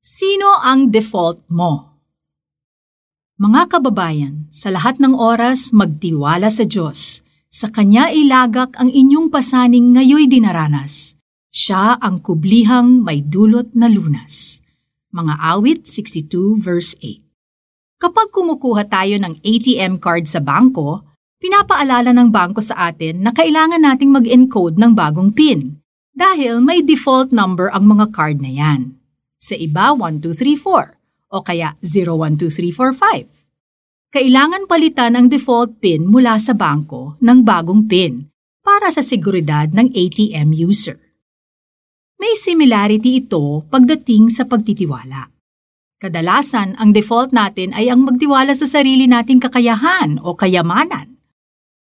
Sino ang default mo? Mga kababayan, sa lahat ng oras magtiwala sa Diyos. Sa Kanya ilagak ang inyong pasaning ngayoy dinaranas. Siya ang kublihang may dulot na lunas. Mga awit 62 verse 8 Kapag kumukuha tayo ng ATM card sa bangko, pinapaalala ng bangko sa atin na kailangan nating mag-encode ng bagong PIN dahil may default number ang mga card na yan. Sa iba, 1234 o kaya 012345. Kailangan palitan ang default PIN mula sa bangko ng bagong PIN para sa seguridad ng ATM user. May similarity ito pagdating sa pagtitiwala. Kadalasan, ang default natin ay ang magtiwala sa sarili nating kakayahan o kayamanan.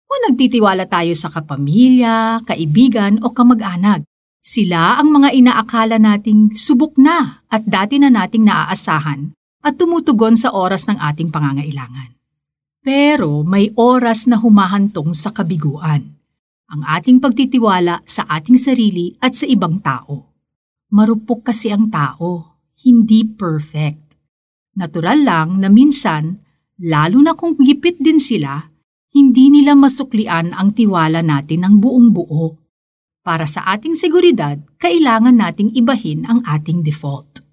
O nagtitiwala tayo sa kapamilya, kaibigan o kamag-anak sila ang mga inaakala nating subok na at dati na nating naaasahan at tumutugon sa oras ng ating pangangailangan. Pero may oras na humahantong sa kabiguan. Ang ating pagtitiwala sa ating sarili at sa ibang tao. Marupok kasi ang tao, hindi perfect. Natural lang na minsan, lalo na kung gipit din sila, hindi nila masuklian ang tiwala natin ng buong buo para sa ating seguridad, kailangan nating ibahin ang ating default.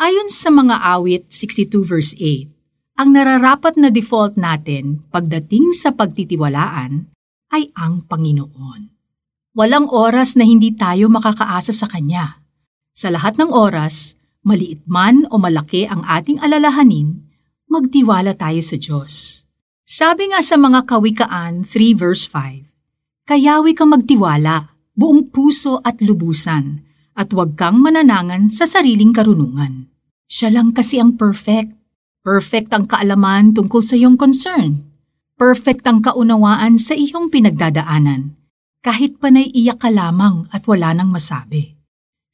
Ayon sa mga awit 62 verse 8, ang nararapat na default natin pagdating sa pagtitiwalaan ay ang Panginoon. Walang oras na hindi tayo makakaasa sa Kanya. Sa lahat ng oras, maliit man o malaki ang ating alalahanin, magtiwala tayo sa Diyos. Sabi nga sa mga kawikaan 3 verse 5, Kayawi kang magtiwala buong puso at lubusan, at huwag kang mananangan sa sariling karunungan. Siya lang kasi ang perfect. Perfect ang kaalaman tungkol sa iyong concern. Perfect ang kaunawaan sa iyong pinagdadaanan. Kahit panay iyak ka lamang at wala nang masabi.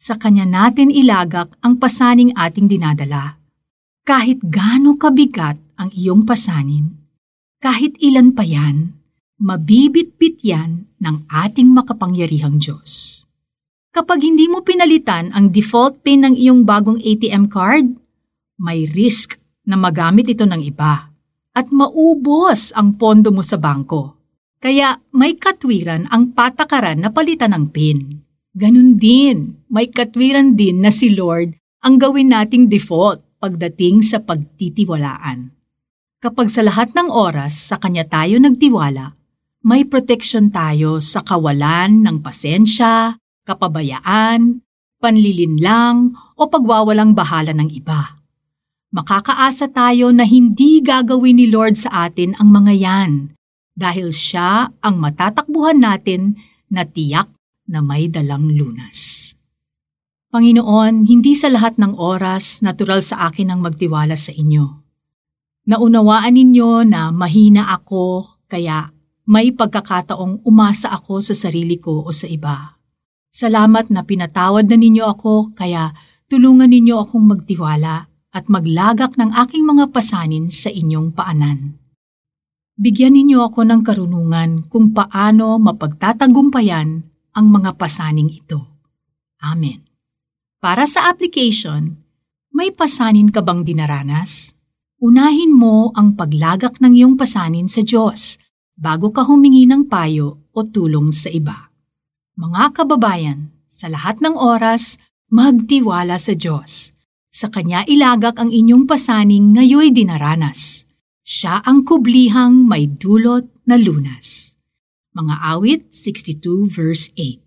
Sa kanya natin ilagak ang pasaning ating dinadala. Kahit gaano kabigat ang iyong pasanin, kahit ilan pa yan, mabibitbit yan ng ating makapangyarihang Diyos. Kapag hindi mo pinalitan ang default PIN ng iyong bagong ATM card, may risk na magamit ito ng iba at maubos ang pondo mo sa bangko. Kaya may katwiran ang patakaran na palitan ng PIN. Ganun din, may katwiran din na si Lord ang gawin nating default pagdating sa pagtitiwalaan. Kapag sa lahat ng oras sa Kanya tayo nagtiwala, may protection tayo sa kawalan ng pasensya, kapabayaan, panlilinlang o pagwawalang bahala ng iba. Makakaasa tayo na hindi gagawin ni Lord sa atin ang mga yan dahil siya ang matatakbuhan natin na tiyak na may dalang lunas. Panginoon, hindi sa lahat ng oras natural sa akin ang magtiwala sa inyo. Naunawaan ninyo na mahina ako kaya may pagkakataong umasa ako sa sarili ko o sa iba. Salamat na pinatawad na ninyo ako kaya tulungan ninyo akong magtiwala at maglagak ng aking mga pasanin sa inyong paanan. Bigyan ninyo ako ng karunungan kung paano mapagtatagumpayan ang mga pasaning ito. Amen. Para sa application, may pasanin ka bang dinaranas? Unahin mo ang paglagak ng iyong pasanin sa Diyos – bago ka humingi ng payo o tulong sa iba. Mga kababayan, sa lahat ng oras, magtiwala sa Diyos. Sa Kanya ilagak ang inyong pasaning ngayoy dinaranas. Siya ang kublihang may dulot na lunas. Mga awit 62 verse 8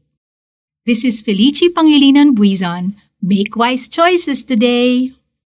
This is Felici Pangilinan Buizon. Make wise choices today!